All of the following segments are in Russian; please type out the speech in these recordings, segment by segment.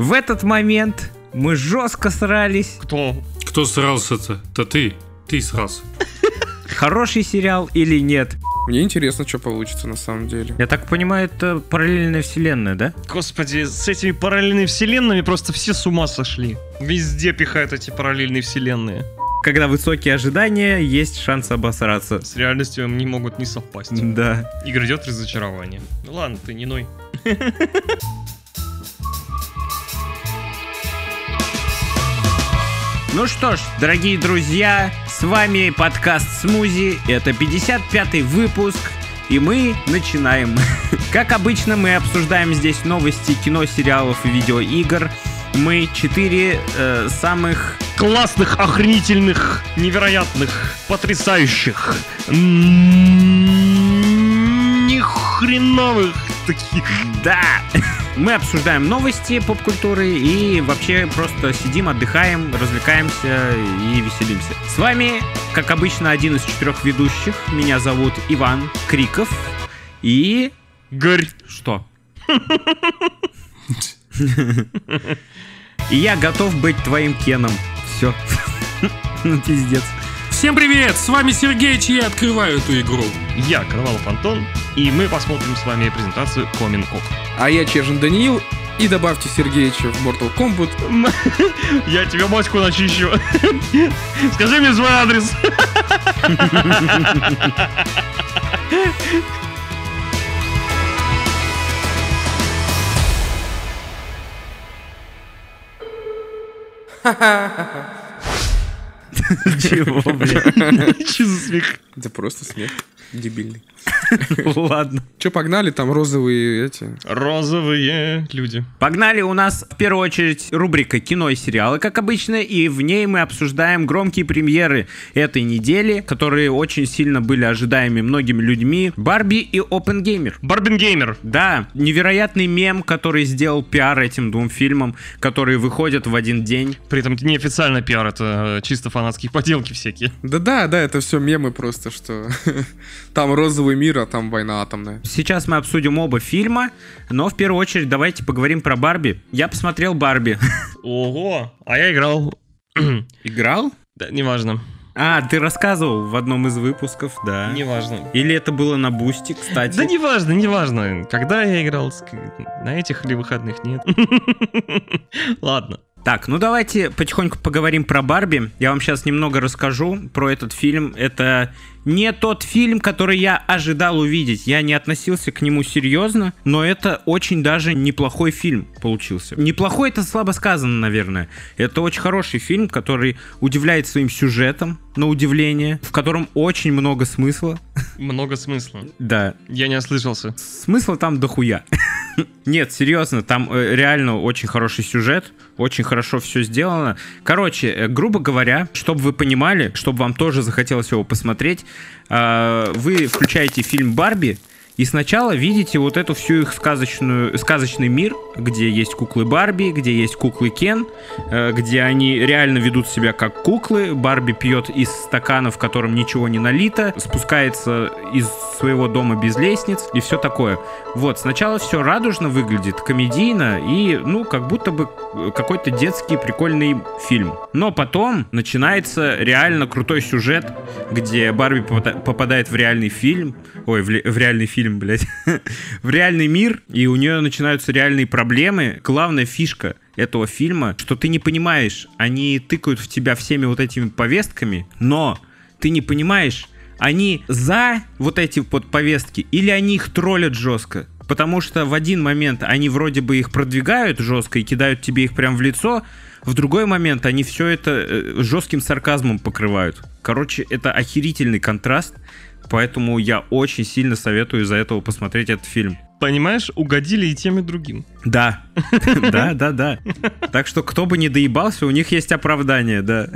В этот момент мы жестко срались. Кто? Кто срался-то? Да ты. Ты срался. Хороший сериал или нет? Мне интересно, что получится на самом деле. Я так понимаю, это параллельная вселенная, да? Господи, с этими параллельными вселенными просто все с ума сошли. Везде пихают эти параллельные вселенные. Когда высокие ожидания, есть шанс обосраться. С реальностью не могут не совпасть. Да. И грядет разочарование. Ну ладно, ты не ной. Ну что ж, дорогие друзья, с вами подкаст Смузи. Это 55-й выпуск. И мы начинаем. Как обычно, мы обсуждаем здесь новости кино, сериалов и видеоигр. Мы четыре э, самых Классных, охренительных, невероятных, потрясающих, нихреновых таких. Да! Мы обсуждаем новости поп-культуры и вообще просто сидим, отдыхаем, развлекаемся и веселимся. С вами, как обычно, один из четырех ведущих. Меня зовут Иван Криков. И... Горь. Что? И я готов быть твоим Кеном. Все. Ну, пиздец. Всем привет! С вами Сергей, и я открываю эту игру. Я Карвалов Антон, и мы посмотрим с вами презентацию Комин Кок. А я Чержин Даниил, и добавьте Сергеича в Mortal Kombat. Я тебе моську начищу. Скажи мне свой адрес. Чего, блядь? Че за смех? Это просто смех. Дебильный. Ладно. Че, погнали, там розовые эти... Розовые люди. Погнали, у нас в первую очередь рубрика кино и сериалы, как обычно, и в ней мы обсуждаем громкие премьеры этой недели, которые очень сильно были ожидаемы многими людьми. Барби и Опенгеймер. Барбин Геймер. Да, невероятный мем, который сделал пиар этим двум фильмам, которые выходят в один день. При этом это не официально пиар, это э, чисто фанатские поделки всякие. Да-да, да, это все мемы просто, что там розовый мир, а там война атомная. Сейчас мы обсудим оба фильма, но в первую очередь давайте поговорим про Барби. Я посмотрел Барби. Ого, а я играл. Играл? Да, неважно. А, ты рассказывал в одном из выпусков, да. Неважно. Или это было на Бусти, кстати. Да неважно, неважно. Когда я играл, на этих или выходных нет. Ладно. Так, ну давайте потихоньку поговорим про Барби. Я вам сейчас немного расскажу про этот фильм. Это не тот фильм, который я ожидал увидеть. Я не относился к нему серьезно, но это очень даже неплохой фильм получился. Неплохой это слабо сказано, наверное. Это очень хороший фильм, который удивляет своим сюжетом, на удивление, в котором очень много смысла. Много смысла. Да, Я не ослышался. Смысла там дохуя. Нет, серьезно, там э, реально очень хороший сюжет, очень хорошо все сделано. Короче, э, грубо говоря, чтобы вы понимали, чтобы вам тоже захотелось его посмотреть, вы включаете фильм «Барби», и сначала видите вот эту всю их сказочную, сказочный мир, где есть куклы Барби, где есть куклы Кен, э, где они реально ведут себя как куклы. Барби пьет из стакана, в котором ничего не налито, спускается из своего дома без лестниц и все такое. Вот, сначала все радужно выглядит, комедийно и, ну, как будто бы э, какой-то детский прикольный фильм. Но потом начинается реально крутой сюжет, где Барби попада- попадает в реальный фильм, ой, в, в реальный фильм, блядь, в реальный мир, и у нее начинаются реальные проблемы. Главная фишка этого фильма, что ты не понимаешь, они тыкают в тебя всеми вот этими повестками, но ты не понимаешь, они за вот эти вот повестки или они их троллят жестко. Потому что в один момент они вроде бы их продвигают жестко и кидают тебе их прям в лицо, в другой момент они все это э, жестким сарказмом покрывают. Короче, это охерительный контраст, поэтому я очень сильно советую из-за этого посмотреть этот фильм. Понимаешь, угодили и тем, и другим. Да, да, да, да. Так что кто бы не доебался, у них есть оправдание, да.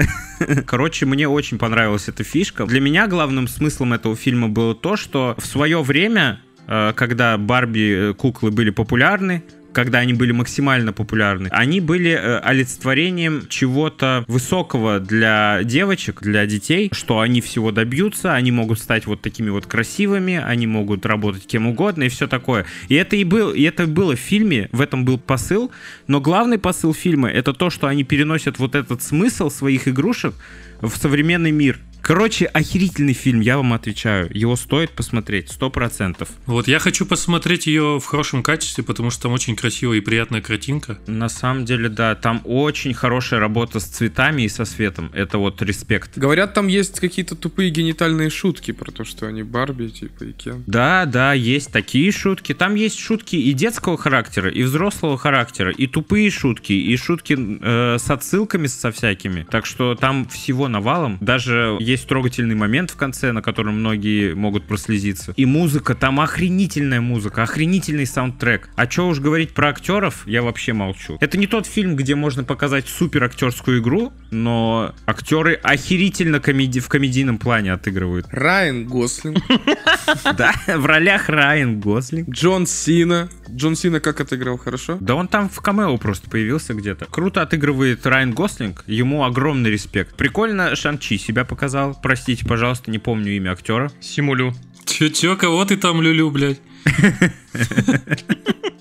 Короче, мне очень понравилась эта фишка. Для меня главным смыслом этого фильма было то, что в свое время, э, когда Барби э, куклы были популярны, когда они были максимально популярны, они были э, олицетворением чего-то высокого для девочек, для детей, что они всего добьются, они могут стать вот такими вот красивыми, они могут работать кем угодно и все такое. И это и, был, и это было в фильме, в этом был посыл, но главный посыл фильма это то, что они переносят вот этот смысл своих игрушек в современный мир. Короче, охерительный фильм, я вам отвечаю. Его стоит посмотреть, сто процентов. Вот я хочу посмотреть ее в хорошем качестве, потому что там очень красивая и приятная картинка. На самом деле, да, там очень хорошая работа с цветами и со светом. Это вот респект. Говорят, там есть какие-то тупые генитальные шутки про то, что они Барби, типа, и Кен. Да, да, есть такие шутки. Там есть шутки и детского характера, и взрослого характера, и тупые шутки, и шутки э, с отсылками со всякими. Так что там всего навалом. Даже есть трогательный момент в конце, на котором многие могут прослезиться. И музыка, там охренительная музыка, охренительный саундтрек. А что уж говорить про актеров, я вообще молчу. Это не тот фильм, где можно показать супер актерскую игру, но актеры охерительно комеди в комедийном плане отыгрывают. Райан Гослинг, Да, в ролях Райан Гослинг. Джон Сина. Джон Сина как отыграл, хорошо? Да он там в камео просто появился где-то. Круто отыгрывает Райан Гослинг, ему огромный респект. Прикольно Шанчи себя показал. Простите, пожалуйста, не помню имя актера. Симулю. Чё, чё, кого ты там люлю, блядь?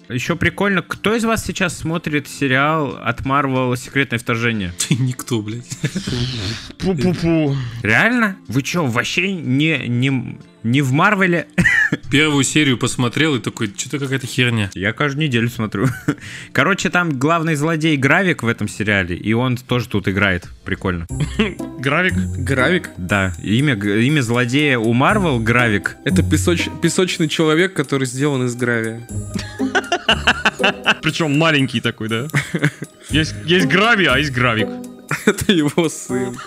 Еще прикольно, кто из вас сейчас смотрит сериал от Marvel «Секретное вторжение»? Ты никто, блядь. Пу-пу-пу. Реально? Вы что, вообще не, не, не в Марвеле? Первую серию посмотрел и такой, что-то какая-то херня. Я каждую неделю смотрю. Короче, там главный злодей Гравик в этом сериале, и он тоже тут играет. Прикольно. Гравик. Гравик. Да, имя, имя злодея у Марвел Гравик. Это песоч- песочный человек, который сделан из гравия. Причем маленький такой, да? Есть, есть грави, а есть гравик. Это его сын.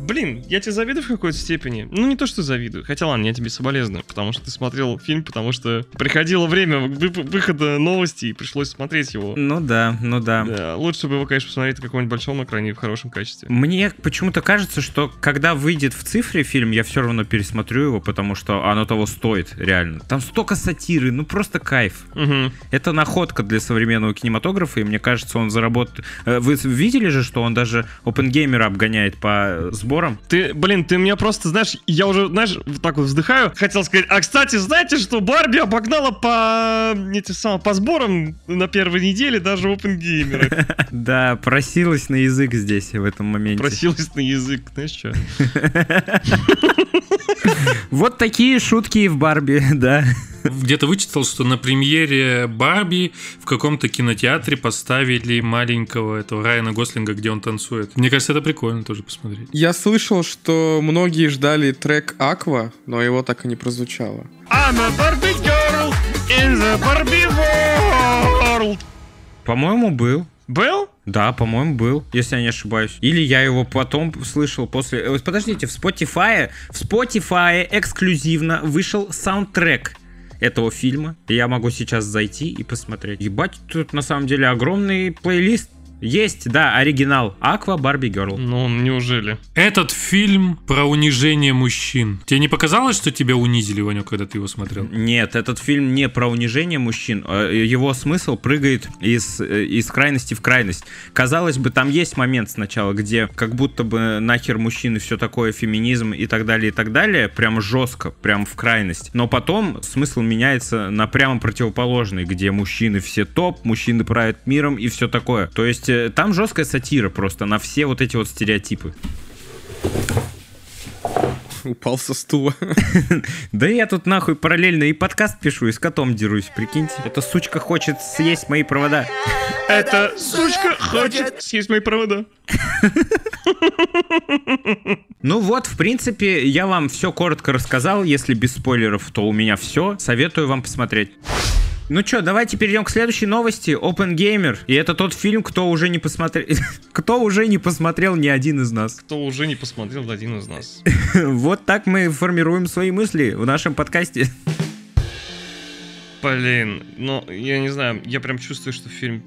Блин, я тебе завидую в какой-то степени. Ну, не то, что завидую. Хотя ладно, я тебе соболезную, потому что ты смотрел фильм, потому что приходило время вы- выхода новостей, и пришлось смотреть его. Ну да, ну да. Да, лучше бы его, конечно, посмотреть на каком-нибудь большом экране в хорошем качестве. Мне почему-то кажется, что когда выйдет в цифре фильм, я все равно пересмотрю его, потому что оно того стоит, реально. Там столько сатиры, ну просто кайф. Угу. Это находка для современного кинематографа, и мне кажется, он заработает... Э, Вы видели же, что он даже OpenGamer обгоняет по сборам? Ты, блин, ты меня просто, знаешь, я уже, знаешь, вот так вот вздыхаю. Хотел сказать, а, кстати, знаете, что Барби обогнала по, эти самые, по сборам на первой неделе даже OpenGamer. Да, просилась на язык здесь в этом моменте. Просилась на язык, знаешь что? Вот такие шутки и в Барби, да. Где-то вычитал, что на премьере Барби в каком-то кинотеатре поставили маленького этого Райана Гослинга, где он танцует. Мне кажется, это прикольно тоже посмотреть. Я слышал, что многие ждали трек Аква, но его так и не прозвучало. I'm a Barbie girl in the Barbie world. По-моему, был. Был? Да, по-моему, был, если я не ошибаюсь. Или я его потом слышал после... э, Подождите, в Spotify, в Spotify эксклюзивно вышел саундтрек этого фильма. Я могу сейчас зайти и посмотреть. Ебать, тут на самом деле огромный плейлист. Есть, да, оригинал. Аква Барби Герл. Ну, неужели? Этот фильм про унижение мужчин. Тебе не показалось, что тебя унизили, Ванек, когда ты его смотрел? Нет, этот фильм не про унижение мужчин. Э, Его смысл прыгает из, э, из крайности в крайность. Казалось бы, там есть момент сначала, где как будто бы нахер мужчины все такое, феминизм и так далее, и так далее, прям жестко, прям в крайность. Но потом смысл меняется на прямо противоположный, где мужчины все топ, мужчины правят миром и все такое. То есть э, там жесткая сатира просто на все вот эти вот стереотипы. Упал со стула. Да я тут нахуй параллельно и подкаст пишу, и с котом дерусь, прикиньте. Эта сучка хочет съесть мои провода. Эта сучка хочет съесть мои провода. Ну вот, в принципе, я вам все коротко рассказал. Если без спойлеров, то у меня все. Советую вам посмотреть. Ну что, давайте перейдем к следующей новости. Open Gamer. И это тот фильм, кто уже не посмотрел... кто уже не посмотрел ни один из нас. Кто уже не посмотрел один из нас. Вот так мы формируем свои мысли в нашем подкасте. Блин, ну, я не знаю, я прям чувствую, что фильм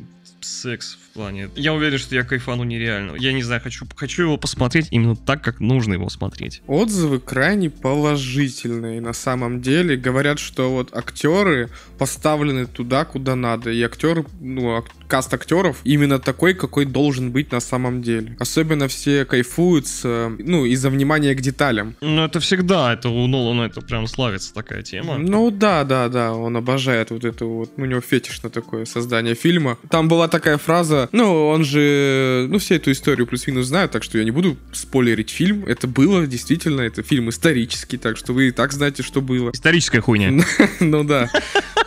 секс в плане. Я уверен, что я кайфану нереально. Я не знаю, хочу, хочу его посмотреть именно так, как нужно его смотреть. Отзывы крайне положительные на самом деле. Говорят, что вот актеры поставлены туда, куда надо. И актеры, ну, ак- каст актеров именно такой, какой должен быть на самом деле. Особенно все кайфуют, с, ну, из-за внимания к деталям. Ну, это всегда, это у Нолана это прям славится такая тема. Ну да, да, да, он обожает вот это вот, у него фетиш на такое создание фильма. Там была такая фраза, ну, он же, ну, все эту историю плюс-минус знают, так что я не буду спойлерить фильм. Это было, действительно, это фильм исторический, так что вы и так знаете, что было. Историческая хуйня. Ну да.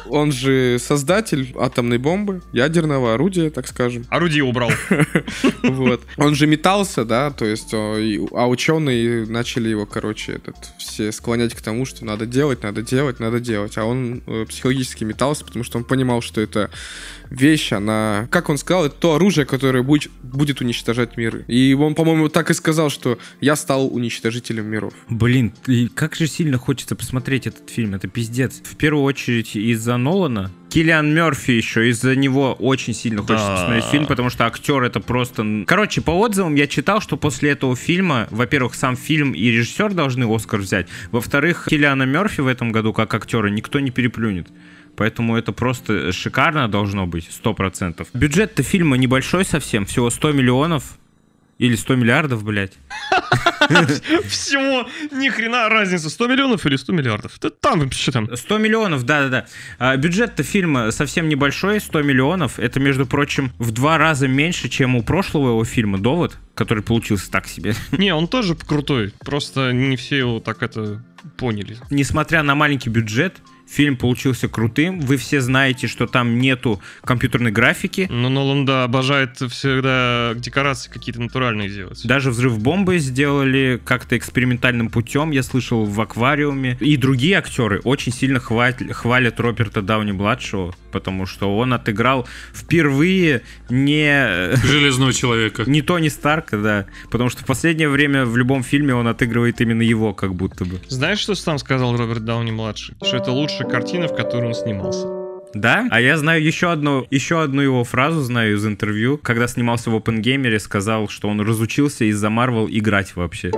Он же создатель атомной бомбы, ядерного орудия, так скажем. Орудие убрал. Вот. Он же метался, да, то есть, и- а ученые начали его, короче, этот, все склонять к тому, что надо делать, надо делать, надо делать. А он э, психологически метался, потому что он понимал, что это вещь, она, как он сказал, это то оружие, которое будет, будет уничтожать миры. И он, по-моему, так и сказал, что я стал уничтожителем миров. Блин, и как же сильно хочется посмотреть этот фильм, это пиздец. В первую очередь из-за Нолана. Киллиан Мерфи еще, из-за него очень сильно хочется Да. посмотреть фильм, потому что актер это просто... Короче, по отзывам я читал, что после этого фильма, во-первых, сам фильм и режиссер должны Оскар взять, во-вторых, Киллиана Мерфи в этом году как актера никто не переплюнет. Поэтому это просто шикарно должно быть, 100%. Бюджет-то фильма небольшой совсем, всего 100 миллионов. Или 100 миллиардов, блядь. Всего ни хрена разница. 100 миллионов или 100 миллиардов? Да там вообще там. 100 миллионов, да-да-да. А, бюджет-то фильма совсем небольшой, 100 миллионов. Это, между прочим, в два раза меньше, чем у прошлого его фильма «Довод», который получился так себе. Не, он тоже крутой. Просто не все его так это поняли. Несмотря на маленький бюджет, фильм получился крутым. Вы все знаете, что там нету компьютерной графики. Но Нолан, да, обожает всегда декорации какие-то натуральные делать. Даже взрыв бомбы сделали как-то экспериментальным путем, я слышал, в аквариуме. И другие актеры очень сильно хвалят, хвалят Роберта Дауни-младшего, потому что он отыграл впервые не, Железного человека. не Тони Старка, да. Потому что в последнее время в любом фильме он отыгрывает именно его, как будто бы. Знаешь, что сам сказал Роберт Дауни-младший? Что это лучшая картина, в которой он снимался. Да? А я знаю еще одну, еще одну его фразу, знаю из интервью, когда снимался в OpenGamer, сказал, что он разучился из-за Marvel играть вообще.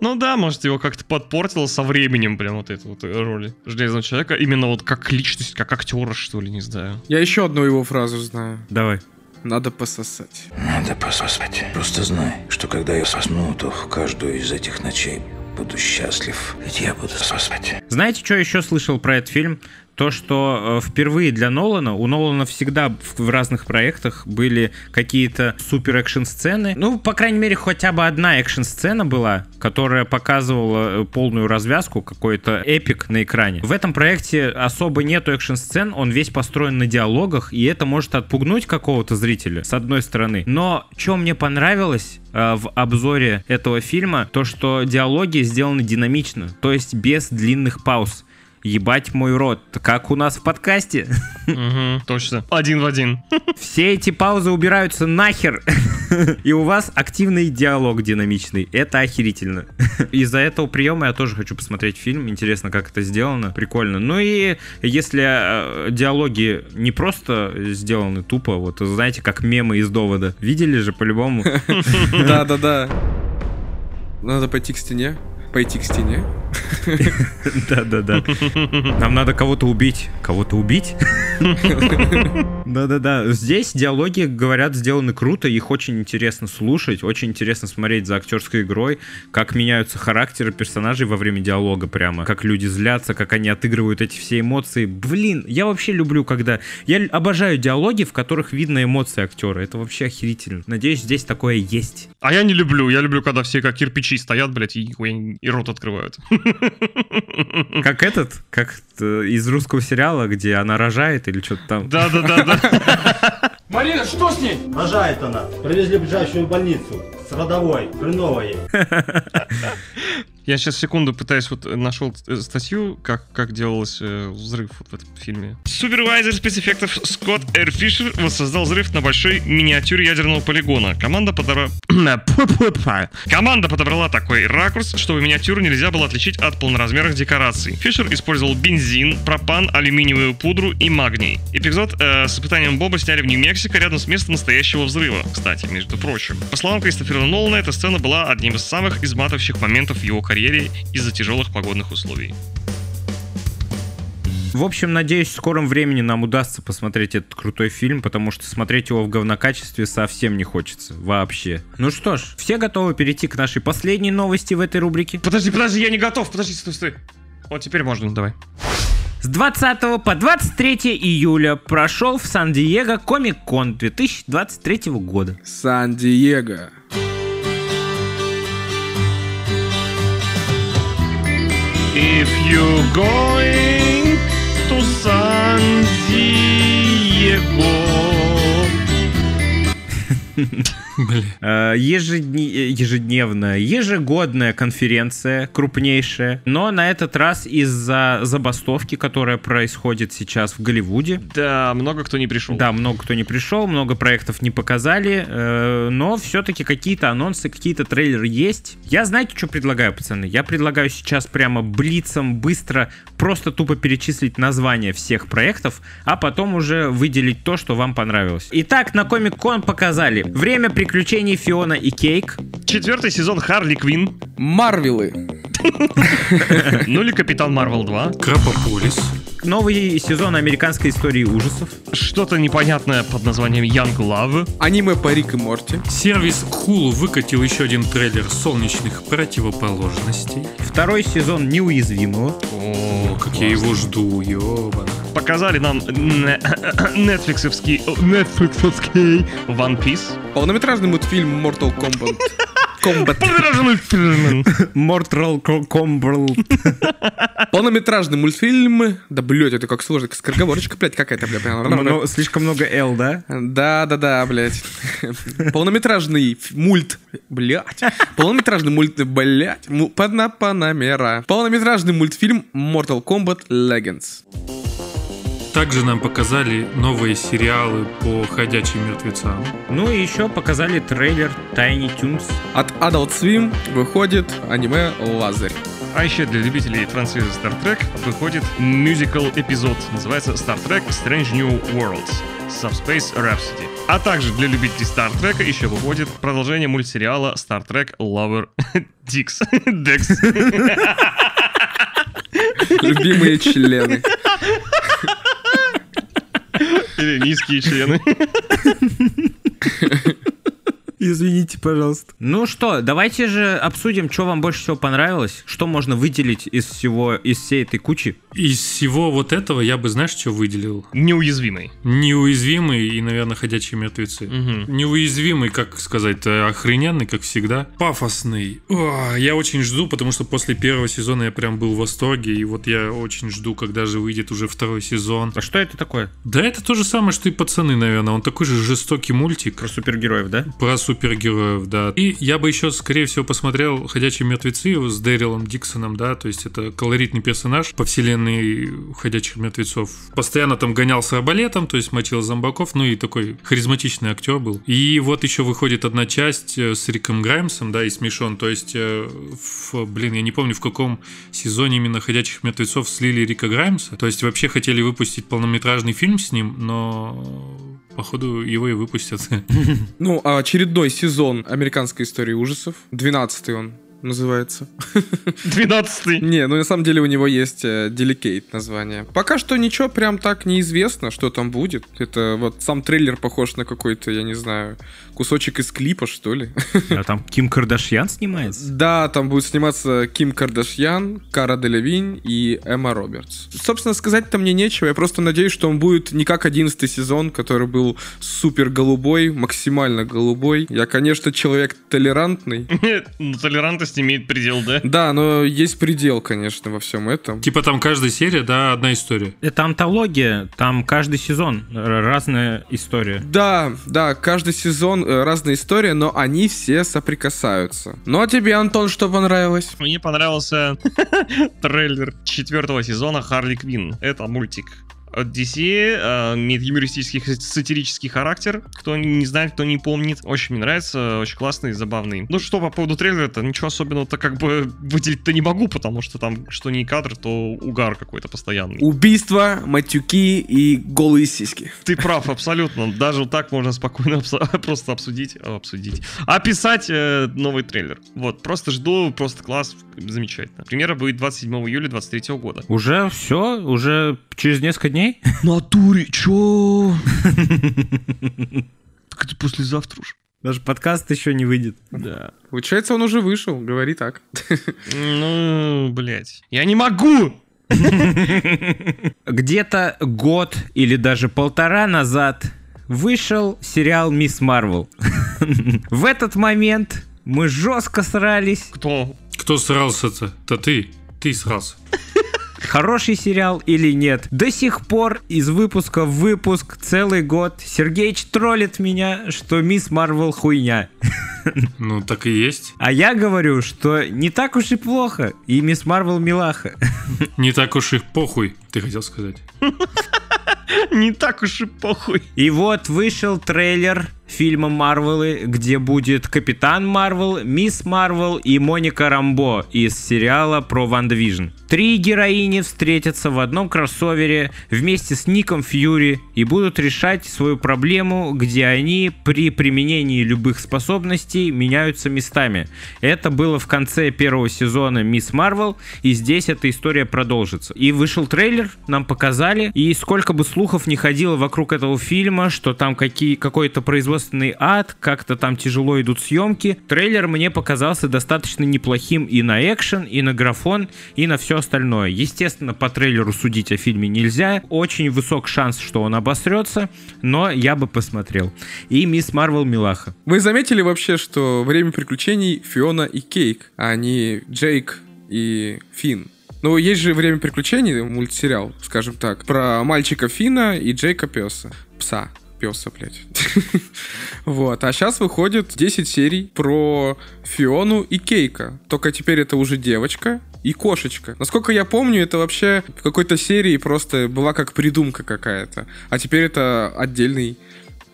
Ну да, может, его как-то подпортило со временем прям вот эта вот роли Железного Человека. Именно вот как личность, как актера, что ли, не знаю. Я еще одну его фразу знаю. Давай. Надо пососать. Надо пососать. Просто знай, что когда я сосну, то в каждую из этих ночей буду счастлив. Ведь я буду сосать. Знаете, что еще слышал про этот фильм? То, что э, впервые для Нолана, у Нолана всегда в, разных проектах были какие-то супер экшн сцены. Ну, по крайней мере, хотя бы одна экшн сцена была, которая показывала э, полную развязку, какой-то эпик на экране. В этом проекте особо нету экшн сцен, он весь построен на диалогах, и это может отпугнуть какого-то зрителя, с одной стороны. Но что мне понравилось э, в обзоре этого фильма, то, что диалоги сделаны динамично, то есть без длинных пауз. Ебать мой рот, как у нас в подкасте. Угу, точно. Один в один. Все эти паузы убираются нахер. И у вас активный диалог динамичный. Это охерительно. Из-за этого приема я тоже хочу посмотреть фильм. Интересно, как это сделано. Прикольно. Ну и если э, диалоги не просто сделаны тупо, вот знаете, как мемы из довода. Видели же по-любому? Да-да-да. Надо пойти к стене. Пойти к стене. Да-да-да. Нам надо кого-то убить. Кого-то убить? Да-да-да. Здесь диалоги, говорят, сделаны круто, их очень интересно слушать, очень интересно смотреть за актерской игрой, как меняются характеры персонажей во время диалога прямо, как люди злятся, как они отыгрывают эти все эмоции. Блин, я вообще люблю, когда... Я обожаю диалоги, в которых видно эмоции актера. Это вообще охерительно. Надеюсь, здесь такое есть. А я не люблю. Я люблю, когда все как кирпичи стоят, блядь, и, и рот открывают. Как этот, как э, из русского сериала, где она рожает или что-то там. Да-да-да-да. Марина, что с ней? Рожает она. Привезли в ближайшую больницу. с родовой, хреновой. Я сейчас секунду пытаюсь вот нашел э, статью, как, как делался э, взрыв вот в этом фильме. Супервайзер спецэффектов Скотт Эр Фишер воссоздал взрыв на большой миниатюре ядерного полигона. Команда подобрала... Команда подобрала такой ракурс, чтобы миниатюру нельзя было отличить от полноразмерных декораций. Фишер использовал бензин, пропан, алюминиевую пудру и магний. Эпизод э, с испытанием Боба сняли в Нью-Мексико рядом с местом настоящего взрыва, кстати, между прочим. По словам Кристофера Нолана, эта сцена была одним из самых изматывающих моментов в его карьере из-за тяжелых погодных условий. В общем, надеюсь, в скором времени нам удастся посмотреть этот крутой фильм, потому что смотреть его в говнокачестве совсем не хочется. Вообще. Ну что ж, все готовы перейти к нашей последней новости в этой рубрике? Подожди, подожди, я не готов, подожди, стой, стой. Вот теперь можно, давай. С 20 по 23 июля прошел в Сан-Диего Комик-кон 2023 года. Сан-Диего. If you're going to San Diego. Э, ежедне- ежедневная, ежегодная конференция, крупнейшая, но на этот раз из-за забастовки, которая происходит сейчас в Голливуде. Да, много кто не пришел. Да, много кто не пришел, много проектов не показали, э, но все-таки какие-то анонсы, какие-то трейлеры есть. Я знаете, что предлагаю, пацаны? Я предлагаю сейчас прямо блицом быстро просто тупо перечислить названия всех проектов, а потом уже выделить то, что вам понравилось. Итак, на Комик-кон показали «Время приключений Фиона и Кейк», Четвертый сезон Харли Квин. Марвелы. Ну или Капитан Марвел 2. Крапополис. Новый сезон американской истории ужасов, Что-то непонятное под названием Young Love. Аниме по Рик и Морти. Сервис Hulu выкатил еще один трейлер солнечных противоположностей. второй сезон «Неуязвимого», О, как я его жду, ёбана. Показали нам не- нетфликсовский, нетфликсовский One Piece. Полнометражный мультфильм Mortal Kombat. Kombat. Полнометражный фильм. Mortal Kombat, Полнометражный мультфильм. Да, блядь, это как сложно. Скороговорочка, блядь, какая-то, блядь. Слишком много «Л», да? Да, да, да, блядь. Полнометражный мульт. Блядь. Полнометражный мульт, блядь. му- Пана Панамера. Полнометражный мультфильм Mortal Kombat Legends. Также нам показали новые сериалы по ходячим мертвецам. Ну и еще показали трейлер Tiny Toons. От Adult Swim выходит аниме Лазарь. А еще для любителей франшизы Star Trek выходит мюзикл эпизод. Называется Star Trek Strange New Worlds. Subspace Rhapsody. А также для любителей Star Trek еще выходит продолжение мультсериала Star Trek Lover Dix. Dex. Любимые члены. Или низкие члены. Извините, пожалуйста. Ну что, давайте же обсудим, что вам больше всего понравилось, что можно выделить из всего, из всей этой кучи. Из всего вот этого я бы, знаешь, что выделил? Неуязвимый. Неуязвимый и, наверное, ходячие мертвецы. Мгм. Неуязвимый, как сказать, э, охрененный, как всегда. Пафосный. О, я очень жду, потому что после первого сезона я прям был в восторге. И вот я очень жду, когда же выйдет уже второй сезон. А что это такое? Да это то же самое, что и пацаны, наверное. Он такой же жестокий мультик. Про супергероев, да? Про супергероев, да. И я бы еще, скорее всего, посмотрел «Ходячие мертвецы» с Дэрилом Диксоном, да, то есть это колоритный персонаж по вселенной «Ходячих мертвецов». Постоянно там гонял с арбалетом, то есть мочил зомбаков, ну и такой харизматичный актер был. И вот еще выходит одна часть э, с Риком Граймсом, да, и с Мишон, то есть, э, в, блин, я не помню, в каком сезоне именно «Ходячих мертвецов» слили Рика Граймса, то есть вообще хотели выпустить полнометражный фильм с ним, но походу его и выпустят. Ну, а очередной сезон американской истории ужасов. 12 он называется. Двенадцатый. Не, ну на самом деле у него есть э, Delicate название. Пока что ничего прям так неизвестно, что там будет. Это вот сам трейлер похож на какой-то, я не знаю, кусочек из клипа, что ли. А там Ким Кардашьян снимается? Да, там будет сниматься Ким Кардашьян, Кара Делевинь и Эмма Робертс. Собственно, сказать-то мне нечего. Я просто надеюсь, что он будет не как 11 сезон, который был супер голубой, максимально голубой. Я, конечно, человек толерантный. Ну, толерантность имеет предел, да? Да, но есть предел, конечно, во всем этом. Типа там каждая серия, да, одна история. Это антология, там каждый сезон разная история. Да, да, каждый сезон разная история, но они все соприкасаются. Ну а тебе, Антон, что понравилось? Мне понравился трейлер четвертого сезона Харли Квин. Это мультик от DC, э, имеет юмористический сатирический характер. Кто не знает, кто не помнит. Очень мне нравится, очень классный, забавный. Ну что по поводу трейлера-то, ничего особенного-то как бы выделить-то не могу, потому что там что не кадр, то угар какой-то постоянный. Убийства, матюки и голые сиськи. Ты прав, абсолютно. Даже вот так можно спокойно просто обсудить, э, обсудить. Описать э, новый трейлер. Вот, просто жду, просто класс, замечательно. Премьера будет 27 июля 2023 года. Уже все? Уже через несколько дней? Натуре, чё? Так это послезавтра уж. Даже подкаст еще не выйдет. Да. Получается, он уже вышел, говори так. Ну, блядь. Я не могу! Где-то год или даже полтора назад вышел сериал «Мисс Марвел». В этот момент мы жестко срались. Кто? Кто срался-то? То ты. Ты срался. Хороший сериал или нет. До сих пор из выпуска в выпуск целый год Сергеич троллит меня, что Мисс Марвел хуйня. Ну, так и есть. А я говорю, что не так уж и плохо, и Мисс Марвел милаха. Не так уж их похуй, ты хотел сказать. Не так уж и похуй. И вот вышел трейлер фильма Марвелы, где будет Капитан Марвел, Мисс Марвел и Моника Рамбо из сериала про Ван Движн. Три героини встретятся в одном кроссовере вместе с Ником Фьюри и будут решать свою проблему, где они при применении любых способностей меняются местами. Это было в конце первого сезона Мисс Марвел, и здесь эта история продолжится. И вышел трейлер, нам показали, и сколько бы слухов не ходило вокруг этого фильма, что там какие, какой-то производственный ад, как-то там тяжело идут съемки, трейлер мне показался достаточно неплохим и на экшен, и на графон, и на все остальное. Естественно, по трейлеру судить о фильме нельзя, очень высок шанс, что он обосрется, но я бы посмотрел. И Мисс Марвел Милаха. Вы заметили вообще, что время приключений Фиона и Кейк, а не Джейк и Финн? Ну, есть же «Время приключений», мультсериал, скажем так, про мальчика Фина и Джейка Песа. Пса. Песа, блядь. вот. А сейчас выходит 10 серий про Фиону и Кейка. Только теперь это уже девочка и кошечка. Насколько я помню, это вообще в какой-то серии просто была как придумка какая-то. А теперь это отдельный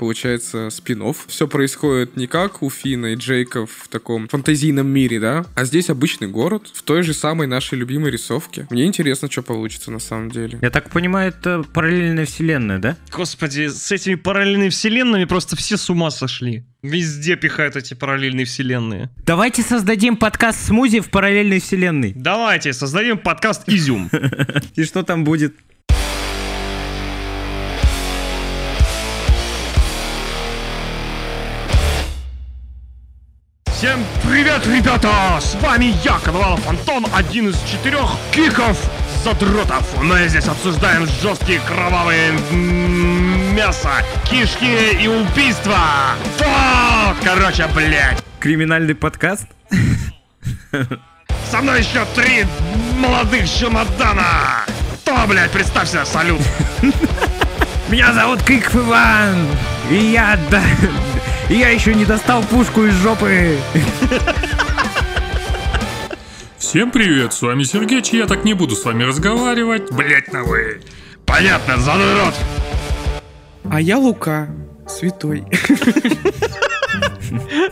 получается, спин Все происходит не как у Фина и Джейка в таком фантазийном мире, да, а здесь обычный город, в той же самой нашей любимой рисовке. Мне интересно, что получится на самом деле. Я так понимаю, это параллельная вселенная, да? Господи, с этими параллельными вселенными просто все с ума сошли. Везде пихают эти параллельные вселенные. Давайте создадим подкаст «Смузи» в параллельной вселенной. Давайте, создадим подкаст «Изюм». И что там будет? Всем привет, ребята! С вами я, Коновалов Антон, один из четырех киков задротов. Мы здесь обсуждаем жесткие кровавые мясо, кишки и убийства. Вот, короче, блядь. Криминальный подкаст? Со мной еще три молодых чемодана. Кто, блядь, представься, салют. Меня зовут Киков Иван, и я, да, я еще не достал пушку из жопы. Всем привет, с вами Сергеич, я так не буду с вами разговаривать. Блять на вы. Понятно, задрот. А я Лука, святой.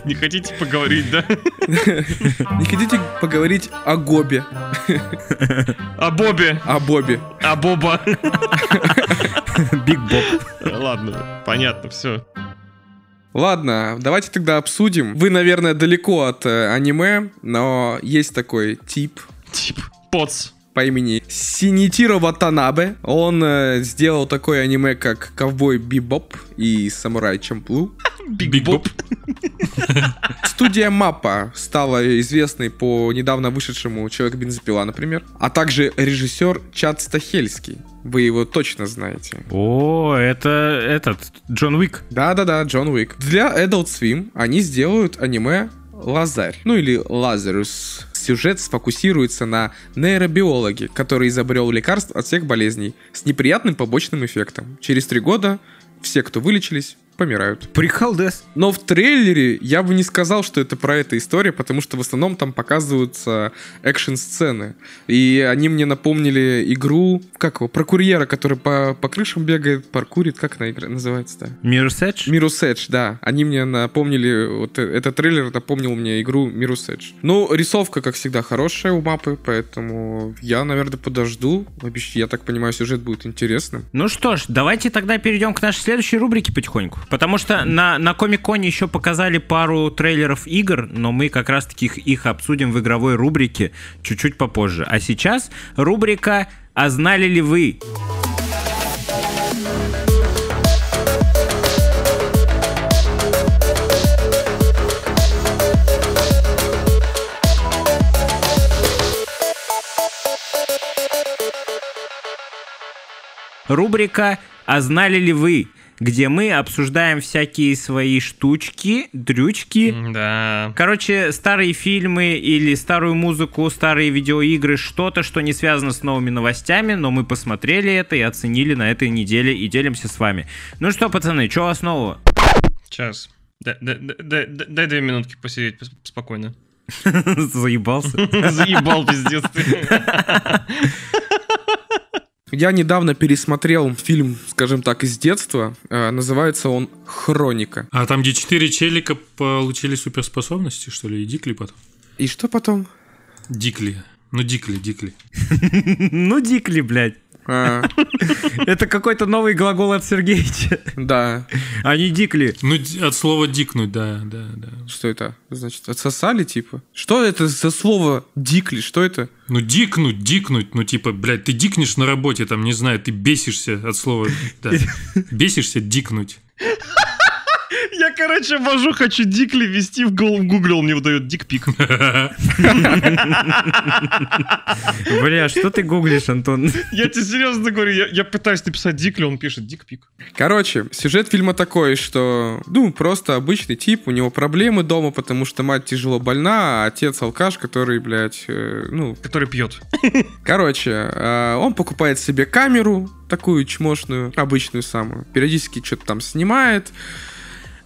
Не хотите поговорить, да? Не хотите поговорить о Гобе? О Бобе, О Бобе. о Боба. Биг Боб. Ладно, понятно, все. Ладно, давайте тогда обсудим. Вы, наверное, далеко от э, аниме, но есть такой тип Тип, поц. по имени Синитиро Ватанабе. Он э, сделал такое аниме, как Ковбой Бибоп и Самурай Чамплу. Биг Боб. Студия Маппа стала известной по недавно вышедшему Человек бензопила, например. А также режиссер Чад Стахельский. Вы его точно знаете. О, это этот, Джон Уик. Да-да-да, Джон Уик. Для Adult Swim они сделают аниме Лазарь, ну или Лазарус. Сюжет сфокусируется на нейробиологе, который изобрел лекарство от всех болезней с неприятным побочным эффектом. Через три года все, кто вылечились, помирают. Приколдес. Но в трейлере я бы не сказал, что это про эту историю, потому что в основном там показываются экшн-сцены. И они мне напомнили игру, как его, про курьера, который по, по крышам бегает, паркурит, как она игра называется-то? Mirror's Edge? Mirror's Edge, да. Они мне напомнили, вот э- этот трейлер напомнил мне игру Mirror's Edge. Ну, рисовка, как всегда, хорошая у мапы, поэтому я, наверное, подожду. Я так понимаю, сюжет будет интересным. Ну что ж, давайте тогда перейдем к нашей следующей рубрике потихоньку. Потому что на, на Комик-Коне еще показали пару трейлеров игр, но мы как раз-таки их, их обсудим в игровой рубрике чуть-чуть попозже. А сейчас рубрика «А знали ли вы?». Рубрика «А знали ли вы?», где мы обсуждаем всякие свои штучки, дрючки, Да. Короче, старые фильмы или старую музыку, старые видеоигры, что-то, что не связано с новыми новостями, но мы посмотрели это и оценили на этой неделе и делимся с вами. Ну что, пацаны, что у вас нового? Сейчас. Дай, дай- дай- дай- дай две минутки посидеть пос- спокойно. Заебался. Заебал, пиздец ты. Я недавно пересмотрел фильм, скажем так, из детства. Э, называется он «Хроника». А там, где четыре челика получили суперспособности, что ли, и Дикли потом? И что потом? Дикли. Ну, Дикли, Дикли. Ну, Дикли, блядь. А, Это какой-то новый глагол от Сергеевича. да. А не Дикли. Ну, от слова дикнуть, да, да, да. Что это? Значит, отсосали, типа? Что это за слово «дикли»? Что это? Ну, дикнуть, дикнуть, ну, типа, блядь, ты дикнешь на работе, там, не знаю, ты бесишься от слова, да. Бесишься, дикнуть. Короче, вожу, хочу Дикли ввести в Google, он мне выдает дикпик. Бля, что ты гуглишь, Антон? Я тебе серьезно говорю, я, я пытаюсь написать Дикли, он пишет дикпик. Короче, сюжет фильма такой, что, ну, просто обычный тип, у него проблемы дома, потому что мать тяжело больна, а отец алкаш, который, блядь, э, ну, Который пьет. Короче, э, он покупает себе камеру, такую чмошную, обычную самую. Периодически что-то там снимает.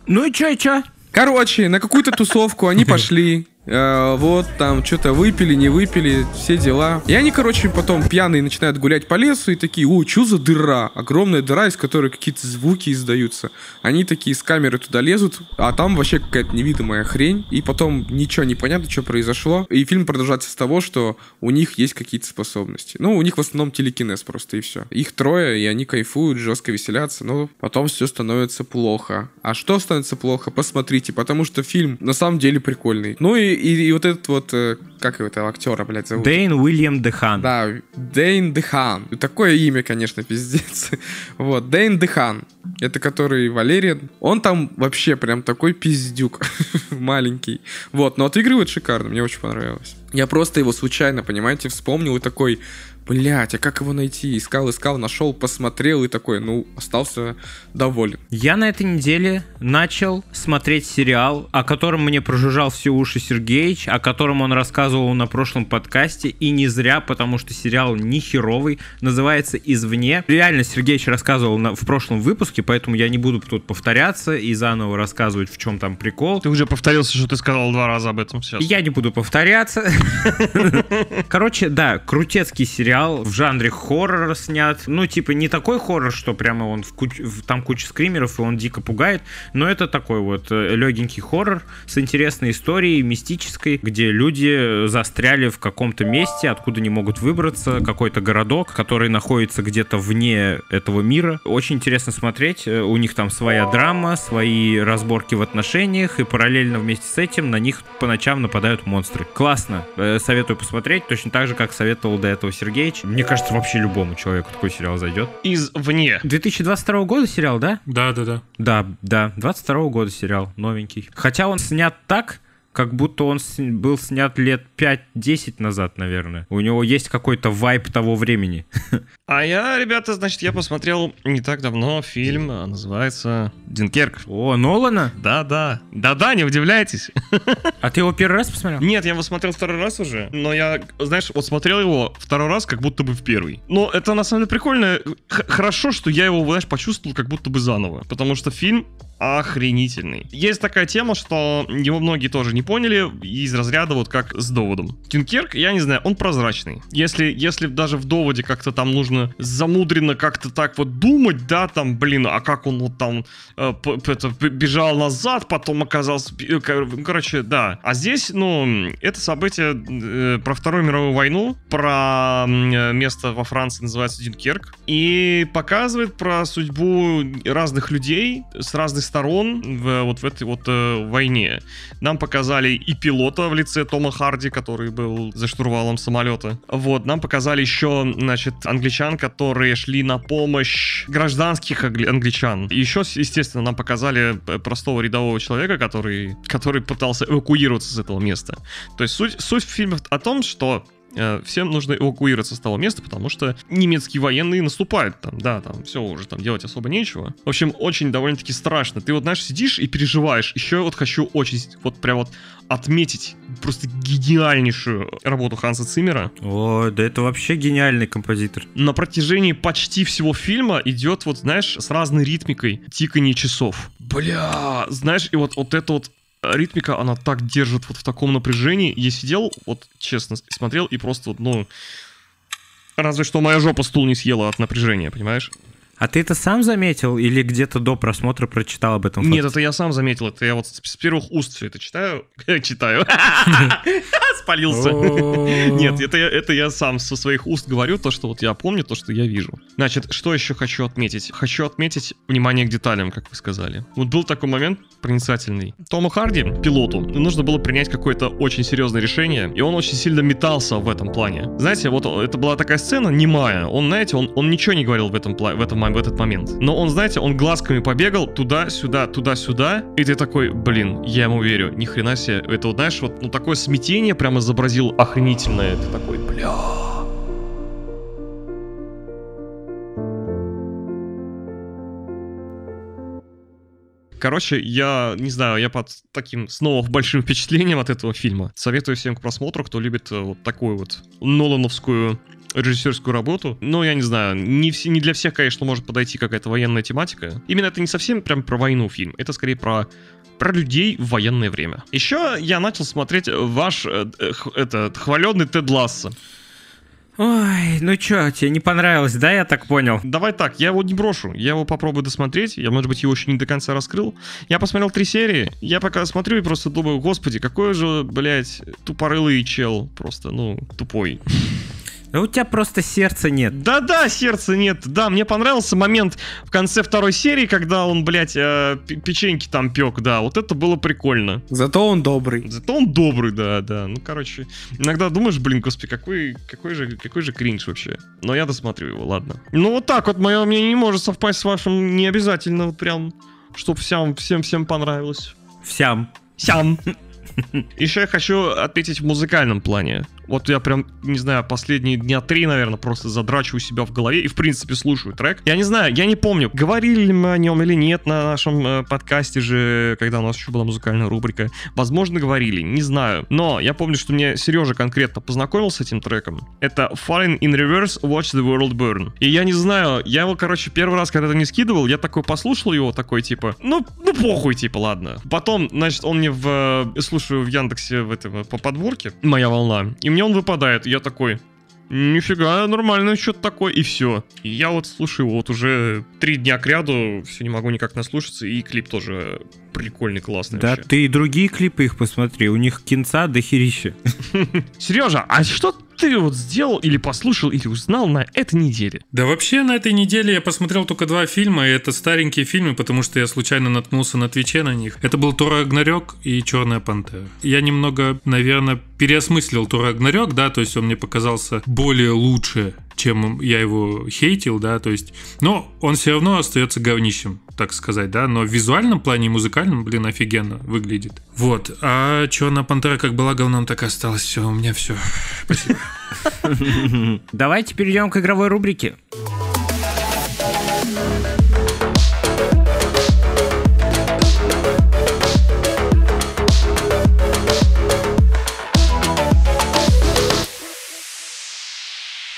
Ну и чё, и чё? Короче, на какую-то тусовку они пошли. Э, вот, там что-то выпили, не выпили, все дела. И они, короче, потом пьяные начинают гулять по лесу и такие, о, что за дыра? Огромная дыра, из которой какие-то звуки издаются. Они такие с камеры туда лезут, а там вообще какая-то невидимая хрень. И потом ничего не понятно, что произошло. И фильм продолжается с того, что у них есть какие-то способности. Ну, у них в основном телекинез просто, и все. Их трое, и они кайфуют, жестко веселятся, но потом все становится плохо. А что становится плохо? Посмотрите, потому что фильм на самом деле прикольный. Ну и, и, и вот этот вот, э, как его этого актера, блядь, зовут? Дэйн Уильям Дехан. Да, Дэйн Дехан. Такое имя, конечно, пиздец. Вот, Дэйн Дехан. Это который Валериан. Он там вообще прям такой пиздюк. Маленький. Вот, но отыгрывает шикарно. Мне очень понравилось. Я просто его случайно, понимаете, вспомнил и такой... Блять, а как его найти? Искал, искал, нашел, посмотрел и такой, ну, остался доволен. Я на этой неделе начал смотреть сериал, о котором мне прожужжал все уши Сергеич, о котором он рассказывал на прошлом подкасте, и не зря, потому что сериал не херовый, называется «Извне». Реально Сергеич рассказывал на- в прошлом выпуске, поэтому я не буду тут повторяться и заново рассказывать, в чем там прикол. Ты уже повторился, что ты сказал два раза об этом сейчас. Я не буду повторяться. Короче, да, крутецкий сериал в жанре хоррор снят. Ну, типа, не такой хоррор, что прямо он в куч- там куча скримеров, и он дико пугает. Но это такой вот легенький хоррор с интересной историей, мистической, где люди застряли в каком-то месте, откуда не могут выбраться. Какой-то городок, который находится где-то вне этого мира. Очень интересно смотреть. Э, У них там своя драма, свои разборки в отношениях, и параллельно вместе с этим на них по ночам нападают монстры. Классно. Э, Советую посмотреть, точно так же, как советовал до этого Сергеич. Мне кажется, вообще любому человеку такой сериал зайдет. Извне. 2022 года сериал, да? Да, да, да. Да, да, 22 года сериал, новенький. Хотя он снят так, как будто он был снят лет 5-10 назад, наверное. У него есть какой-то вайп того времени. А я, ребята, значит, я посмотрел не так давно фильм, а, называется «Динкерк». О, Нолана? Да-да. Да-да, не удивляйтесь. А ты его первый раз посмотрел? Нет, я его смотрел второй раз уже, но я, знаешь, вот смотрел его второй раз, как будто бы в первый. Но это на самом деле прикольно. Х- хорошо, что я его, знаешь, почувствовал как будто бы заново, потому что фильм охренительный. Есть такая тема, что его многие тоже не поняли из разряда вот как с доводом. Дюнкерк, я не знаю, он прозрачный. Если, если даже в доводе как-то там нужно замудренно как-то так вот думать, да, там, блин, а как он вот там э, это, бежал назад, потом оказался... э, кор- Короче, да. А здесь, ну, это событие э, про Вторую мировую войну, про э, место во Франции называется Дюнкерк, и показывает про судьбу разных людей с разных сторон в, вот в этой вот э, войне. Нам показали и пилота в лице Тома Харди, который был за штурвалом самолета. Вот, нам показали еще, значит, англичан, которые шли на помощь гражданских англи- англичан. Еще, естественно, нам показали э, простого рядового человека, который, который пытался эвакуироваться с этого места. То есть суть, суть фильма о том, что всем нужно эвакуироваться с того места, потому что немецкие военные наступают там, да, там все уже там делать особо нечего. В общем, очень довольно-таки страшно. Ты вот, знаешь, сидишь и переживаешь. Еще вот хочу очень вот прям вот отметить просто гениальнейшую работу Ханса Циммера. О, да это вообще гениальный композитор. На протяжении почти всего фильма идет вот, знаешь, с разной ритмикой тиканье часов. Бля, знаешь, и вот, вот это вот ритмика, она так держит вот в таком напряжении. Я сидел, вот честно, смотрел и просто ну... Разве что моя жопа стул не съела от напряжения, понимаешь? А ты это сам заметил или где-то до просмотра прочитал об этом? Нет, факте? это я сам заметил, это я вот с первых уст все это читаю. Читаю. Спалился. Нет, это я, это я сам со своих уст говорю, то, что вот я помню, то, что я вижу. Значит, что еще хочу отметить? Хочу отметить внимание к деталям, как вы сказали. Вот был такой момент проницательный. Тому Харди, пилоту, нужно было принять какое-то очень серьезное решение, и он очень сильно метался в этом плане. Знаете, вот это была такая сцена немая. Он, знаете, он, он ничего не говорил в, этом, в, этом, в этот момент. Но он, знаете, он глазками побегал туда-сюда, туда-сюда, и ты такой, блин, я ему верю, ни хрена себе. Это вот, знаешь, вот ну, такое смятение прям изобразил охренительное. Ты такой, бля. Короче, я не знаю, я под таким снова большим впечатлением от этого фильма. Советую всем к просмотру, кто любит э, вот такую вот Нолановскую режиссерскую работу. Но я не знаю, не, все, не для всех, конечно, может подойти какая-то военная тематика. Именно это не совсем прям про войну фильм, это скорее про про людей в военное время. Еще я начал смотреть ваш э, э, этот хваленный Тед Ласса. Ой, ну чё, тебе не понравилось, да, я так понял? Давай так, я его не брошу, я его попробую досмотреть, я, может быть, его еще не до конца раскрыл. Я посмотрел три серии, я пока смотрю и просто думаю, господи, какой же, блядь, тупорылый чел, просто, ну, тупой. Да у тебя просто сердца нет. Да-да, сердца нет, да, мне понравился момент в конце второй серии, когда он, блядь, э, печеньки там пек, да, вот это было прикольно. Зато он добрый. Зато он добрый, да, да. Ну, короче, иногда думаешь, блин, господи, какой, какой, же, какой же кринж вообще. Но я досмотрю его, ладно. Ну, вот так вот, мое мнение не может совпасть с вашим, не обязательно, вот прям, чтоб всем, всем, всем понравилось. Всем. Сям. Еще я хочу отметить в музыкальном плане. Вот я прям, не знаю, последние дня три, наверное, просто задрачиваю себя в голове и, в принципе, слушаю трек. Я не знаю, я не помню, говорили ли мы о нем или нет на нашем э, подкасте же, когда у нас еще была музыкальная рубрика. Возможно, говорили, не знаю. Но я помню, что мне Сережа конкретно познакомил с этим треком. Это Falling in Reverse, Watch the World Burn. И я не знаю, я его, короче, первый раз, когда это не скидывал, я такой послушал его, такой, типа, ну, ну похуй, типа, ладно. Потом, значит, он мне в... э, Слушаю в Яндексе в этом, э, по подборке, моя волна, и мне он выпадает, я такой... Нифига, нормально, что-то такое, и все. И я вот слушаю вот уже три дня к ряду, все не могу никак наслушаться, и клип тоже прикольный, классный Да вообще. ты и другие клипы их посмотри, у них кинца дохерища. Сережа, а что ты вот сделал или послушал, или узнал на этой неделе? Да вообще на этой неделе я посмотрел только два фильма, и это старенькие фильмы, потому что я случайно наткнулся на Твиче на них. Это был Тора Рагнарёк и Черная Пантера. Я немного, наверное, переосмыслил Тора Рагнарёк, да, то есть он мне показался более лучше, чем я его хейтил, да, то есть, но он все равно остается говнищем, так сказать, да, но в визуальном плане и музыкальном, блин, офигенно выглядит. Вот, а Черная Пантера как была говном, так и осталось, все, у меня все. Спасибо. Давайте перейдем к игровой рубрике.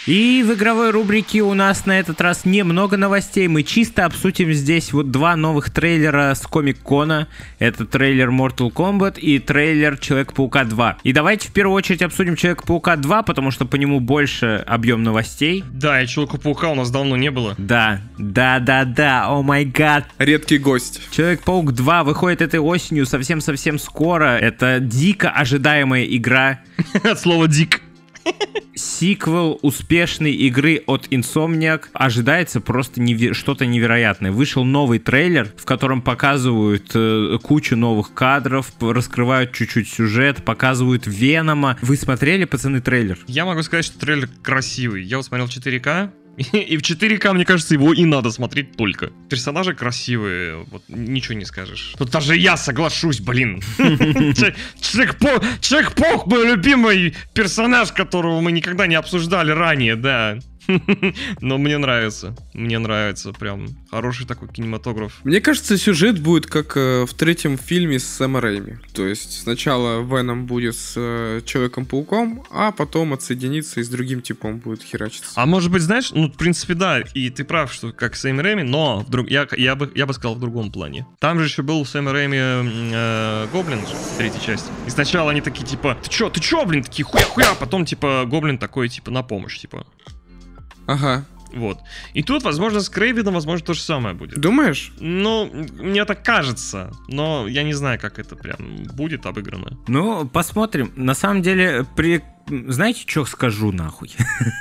И в игровой рубрике у нас на этот раз немного новостей. Мы чисто обсудим здесь вот два новых трейлера с Комик-Кона. Это трейлер Mortal Kombat и трейлер Человек-паука 2. И давайте в первую очередь обсудим Человека-паука 2, потому что по нему больше объем новостей. Да, и Человека-паука у нас давно не было. Да, да, да, да, о май гад. Редкий гость. Человек-паук 2 выходит этой осенью совсем-совсем скоро. Это дико ожидаемая игра. От слова «дик». Сиквел успешной игры от Insomniac ожидается просто неверо- что-то невероятное. Вышел новый трейлер, в котором показывают э, кучу новых кадров, раскрывают чуть-чуть сюжет, показывают Венома. Вы смотрели, пацаны, трейлер? Я могу сказать, что трейлер красивый. Я вот смотрел в 4К, и в 4К, мне кажется, его и надо смотреть только. Персонажи красивые, вот ничего не скажешь. Тут даже я соглашусь, блин. Человек-паук, Человек-паук мой любимый персонаж, которого мы никогда не обсуждали ранее, да. Но мне нравится, мне нравится, прям хороший такой кинематограф. Мне кажется, сюжет будет как э, в третьем фильме с Сэм Рэйми. То есть сначала Веном будет с э, Человеком-пауком, а потом отсоединится и с другим типом будет херачиться. А может быть, знаешь, ну, в принципе, да, и ты прав, что как Сэм Рэйми, но в друг... я, я, бы, я бы сказал в другом плане. Там же еще был Сэм Рэйми э, Гоблин же, в третьей части. И сначала они такие, типа, ты чё, ты чё, блин, такие хуя-хуя, а потом, типа, Гоблин такой, типа, на помощь, типа. Ага. Вот. И тут, возможно, с Крейвидом, возможно, то же самое будет. Думаешь? Ну, мне так кажется, но я не знаю, как это прям будет обыграно. Ну, посмотрим. На самом деле, при... знаете, что скажу нахуй?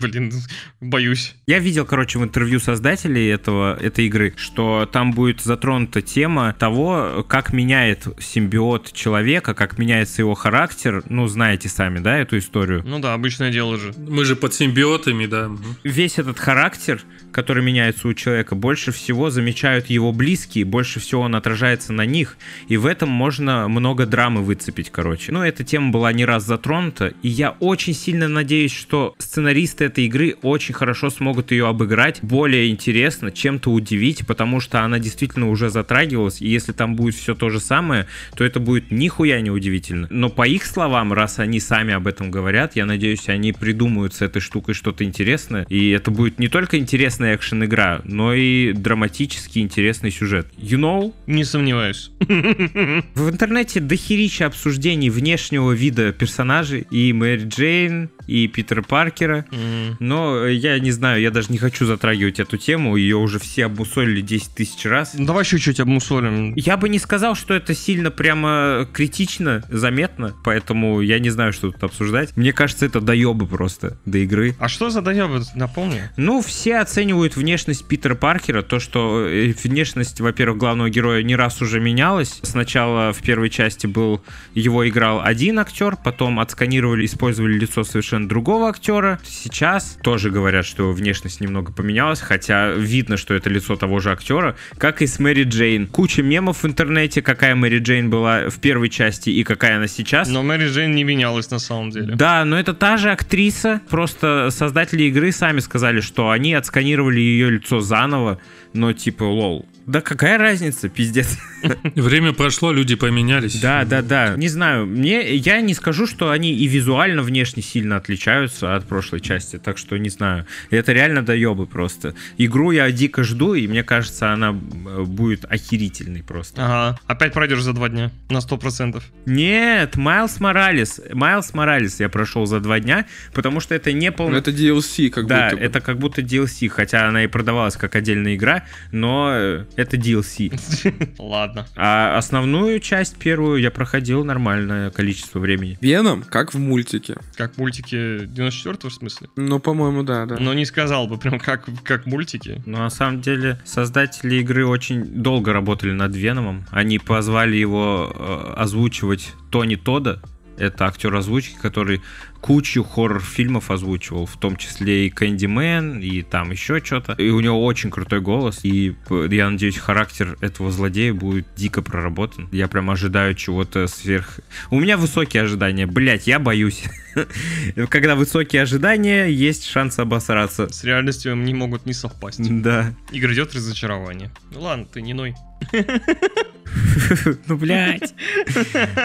Блин, боюсь. Я видел, короче, в интервью создателей этого, этой игры, что там будет затронута тема того, как меняет симбиот человека, как меняется его характер. Ну, знаете сами, да, эту историю? Ну да, обычное дело же. Мы же под симбиотами, да. Весь этот характер, который меняется у человека, больше всего замечают его близкие, больше всего он отражается на них, и в этом можно много драмы выцепить, короче. Ну, эта тема была не раз затронута, и я очень сильно надеюсь, что сценаристы этой игры очень хорошо смогут ее обыграть, более интересно, чем-то удивить, потому что она действительно уже затрагивалась, и если там будет все то же самое, то это будет нихуя не удивительно. Но по их словам, раз они сами об этом говорят, я надеюсь, они придумают с этой штукой что-то интересное, и это будет не только интересная экшен-игра, но и драматически интересный сюжет. You know? Не сомневаюсь. В интернете дохерища обсуждений внешнего вида персонажей, и Мэри Джейн, и Питера Паркера, М. но я не знаю, я даже не хочу затрагивать эту тему, ее уже все обмусолили 10 тысяч раз. Ну, Давай чуть-чуть обмусолим. Я бы не сказал, что это сильно прямо критично, заметно, поэтому я не знаю, что тут обсуждать. Мне кажется, это доебы просто до игры. А что за доебы, напомни? Ну, все оценивают внешность Питера Паркера, то, что э, внешность, во-первых, главного героя не раз уже менялась. Сначала в первой части был, его играл один актер, потом отсканировали, использовали лицо совершенно другого актера. Сейчас тоже говорят, что внешность немного поменялась, хотя видно, что это лицо того же актера, как и с Мэри Джейн. Куча мемов в интернете, какая Мэри Джейн была в первой части и какая она сейчас. Но Мэри Джейн не менялась на самом деле. Да, но это та же актриса, просто создатели игры сами сказали, что они отсканировали ее лицо заново, но типа, лол. Да какая разница, пиздец. Время прошло, люди поменялись. Да, да, да. Не знаю, мне я не скажу, что они и визуально внешне сильно отличаются от прошлой части, так что не знаю. Это реально доебы просто. Игру я дико жду, и мне кажется, она будет охерительной просто. Ага. Опять пройдешь за два дня. На сто процентов. Нет, Майлз Моралес. Майлз Моралес я прошел за два дня, потому что это не Ну, полный... это DLC, как да, будто бы. это как будто DLC, хотя она и продавалась как отдельная игра, но э, это DLC. Ладно. А основную часть первую я проходил нормальное количество времени. Веном, как в мультике. Как мультики 94 в смысле? Ну, по-моему, да, да. Но не сказал бы прям как, как мультики. Но на самом деле создатели игры очень долго работали над Веномом. Они позвали его э, озвучивать Тони Тода. Это актер озвучки, который кучу хоррор-фильмов озвучивал, в том числе и Кэндимен, и там еще что-то. И у него очень крутой голос, и я надеюсь, характер этого злодея будет дико проработан. Я прям ожидаю чего-то сверх... У меня высокие ожидания. Блять, я боюсь. Когда высокие ожидания, есть шанс обосраться. С реальностью не могут не совпасть. Да. И грядет разочарование. Ну ладно, ты не ной. Ну, блядь.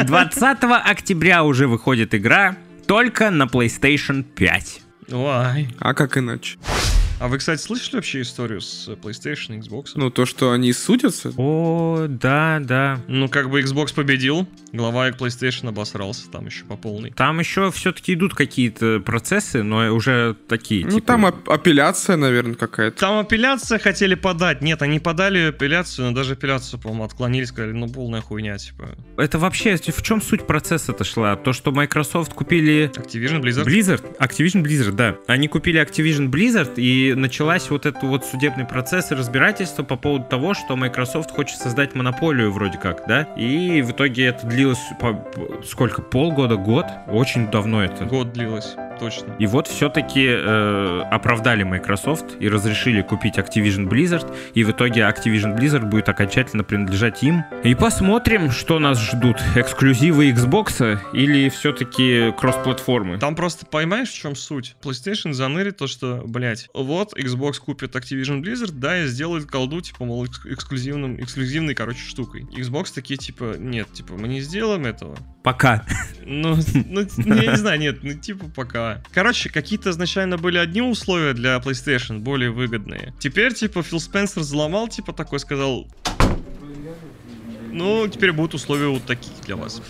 20 октября уже выходит игра только на PlayStation 5. Ой. А как иначе? А вы, кстати, слышали вообще историю с PlayStation и Xbox? Ну, то, что они судятся? О, да, да. Ну, как бы Xbox победил, глава PlayStation обосрался там еще по полной. Там еще все-таки идут какие-то процессы, но уже такие. Ну, типа... там ап- апелляция, наверное, какая-то. Там апелляция хотели подать. Нет, они подали апелляцию, но даже апелляцию, по-моему, отклонили, сказали, ну, полная хуйня, типа. Это вообще, в чем суть процесса-то шла? То, что Microsoft купили... Activision Blizzard? Blizzard? Activision Blizzard, да. Они купили Activision Blizzard, и началась вот этот вот судебный процесс и разбирательство по поводу того, что Microsoft хочет создать монополию вроде как, да? И в итоге это длилось по, сколько? Полгода, год? Очень давно это. Год длилось, точно. И вот все-таки э, оправдали Microsoft и разрешили купить Activision Blizzard, и в итоге Activision Blizzard будет окончательно принадлежать им. И посмотрим, что нас ждут. Эксклюзивы Xbox или все-таки кросс-платформы. Там просто поймаешь, в чем суть. PlayStation занырит то, что, блять, вот Xbox купит Activision Blizzard, да, и сделает колду, типа, мол, экск- эксклюзивным, эксклюзивной, короче, штукой. Xbox такие, типа, нет, типа, мы не сделаем этого. Пока. Ну, ну, ну, я не знаю, нет, ну, типа, пока. Короче, какие-то изначально были одни условия для PlayStation, более выгодные. Теперь, типа, Фил Спенсер взломал, типа, такой сказал... Ну, теперь будут условия вот такие для вас.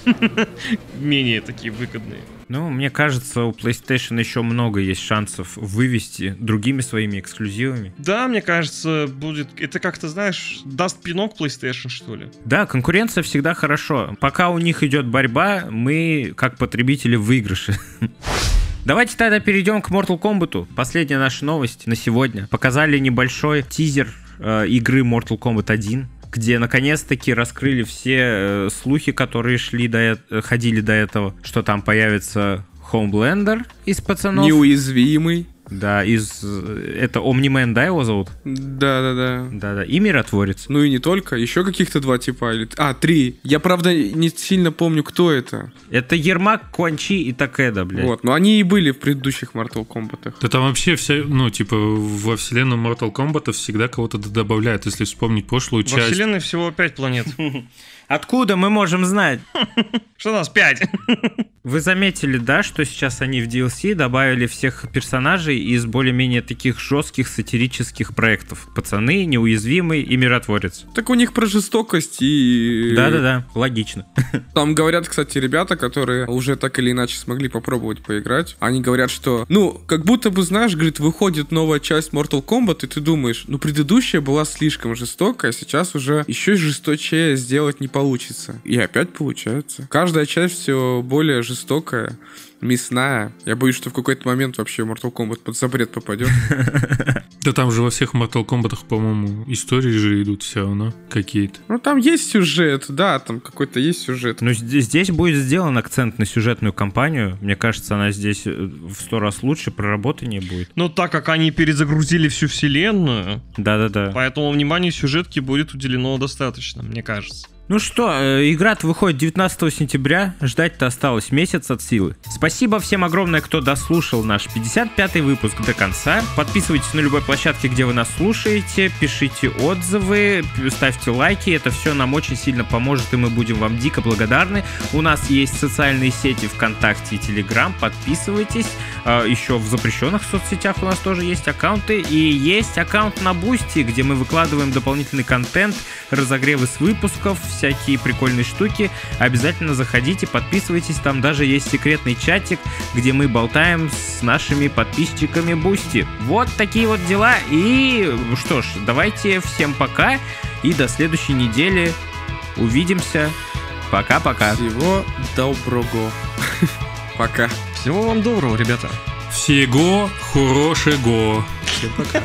Менее такие выгодные. Ну, мне кажется, у PlayStation еще много есть шансов вывести другими своими эксклюзивами. Да, мне кажется, будет... Это как-то, знаешь, даст пинок PlayStation, что ли? Да, конкуренция всегда хорошо. Пока у них идет борьба, мы, как потребители, в выигрыше. Давайте тогда перейдем к Mortal Kombat. Последняя наша новость на сегодня. Показали небольшой тизер э, игры Mortal Kombat 1 где наконец-таки раскрыли все э, слухи, которые шли до ходили до этого, что там появится Хоумлендер из пацанов. Неуязвимый. Да, из... Это Омнимен, да, его зовут? Да-да-да. Да-да. И Миротворец. Ну и не только, еще каких-то два типа. Или... А, три. Я, правда, не сильно помню, кто это. Это Ермак, Куанчи и Такеда, блядь. Вот, но они и были в предыдущих Mortal Kombat. Да там вообще вся, ну, типа, во вселенную Mortal Kombat всегда кого-то добавляют. Если вспомнить прошлую Во часть. вселенной всего 5 планет. Откуда мы можем знать? Что у нас 5? Вы заметили, да, что сейчас они в DLC добавили всех персонажей из более-менее таких жестких сатирических проектов. Пацаны, Неуязвимый и Миротворец. Так у них про жестокость и... Да-да-да, логично. Там говорят, кстати, ребята, которые уже так или иначе смогли попробовать поиграть. Они говорят, что, ну, как будто бы, знаешь, говорит, выходит новая часть Mortal Kombat, и ты думаешь, ну, предыдущая была слишком жестокая, а сейчас уже еще жесточее сделать не получится. И опять получается. Каждая часть все более жестокая, мясная. Я боюсь, что в какой-то момент вообще Mortal Kombat под запрет попадет. Да там же во всех Mortal Kombat, по-моему, истории же идут все равно какие-то. Ну, там есть сюжет, да, там какой-то есть сюжет. Но зд- здесь будет сделан акцент на сюжетную кампанию. Мне кажется, она здесь э, в сто раз лучше, проработаннее будет. Ну, так как они перезагрузили всю вселенную, Да-да-да. поэтому внимание сюжетки будет уделено достаточно, мне кажется. Ну что, э, игра-то выходит 19 сентября, ждать-то осталось месяц от силы. Спасибо всем огромное, кто дослушал наш 55-й выпуск до конца. Подписывайтесь на любой площадке, где вы нас слушаете, пишите отзывы, ставьте лайки, это все нам очень сильно поможет, и мы будем вам дико благодарны. У нас есть социальные сети ВКонтакте и Телеграм, подписывайтесь. А, Еще в запрещенных соцсетях у нас тоже есть аккаунты, и есть аккаунт на Бусти, где мы выкладываем дополнительный контент, разогревы с выпусков, всякие прикольные штуки. Обязательно заходите, подписывайтесь, там даже есть секретный чатик, где мы болтаем с нашими подписчиками Бусти. Вот такие вот дела, и что ж, давайте всем пока, и до следующей недели увидимся. Пока-пока. Всего доброго. Пока. Всего вам доброго, ребята. Всего хорошего. Всем пока.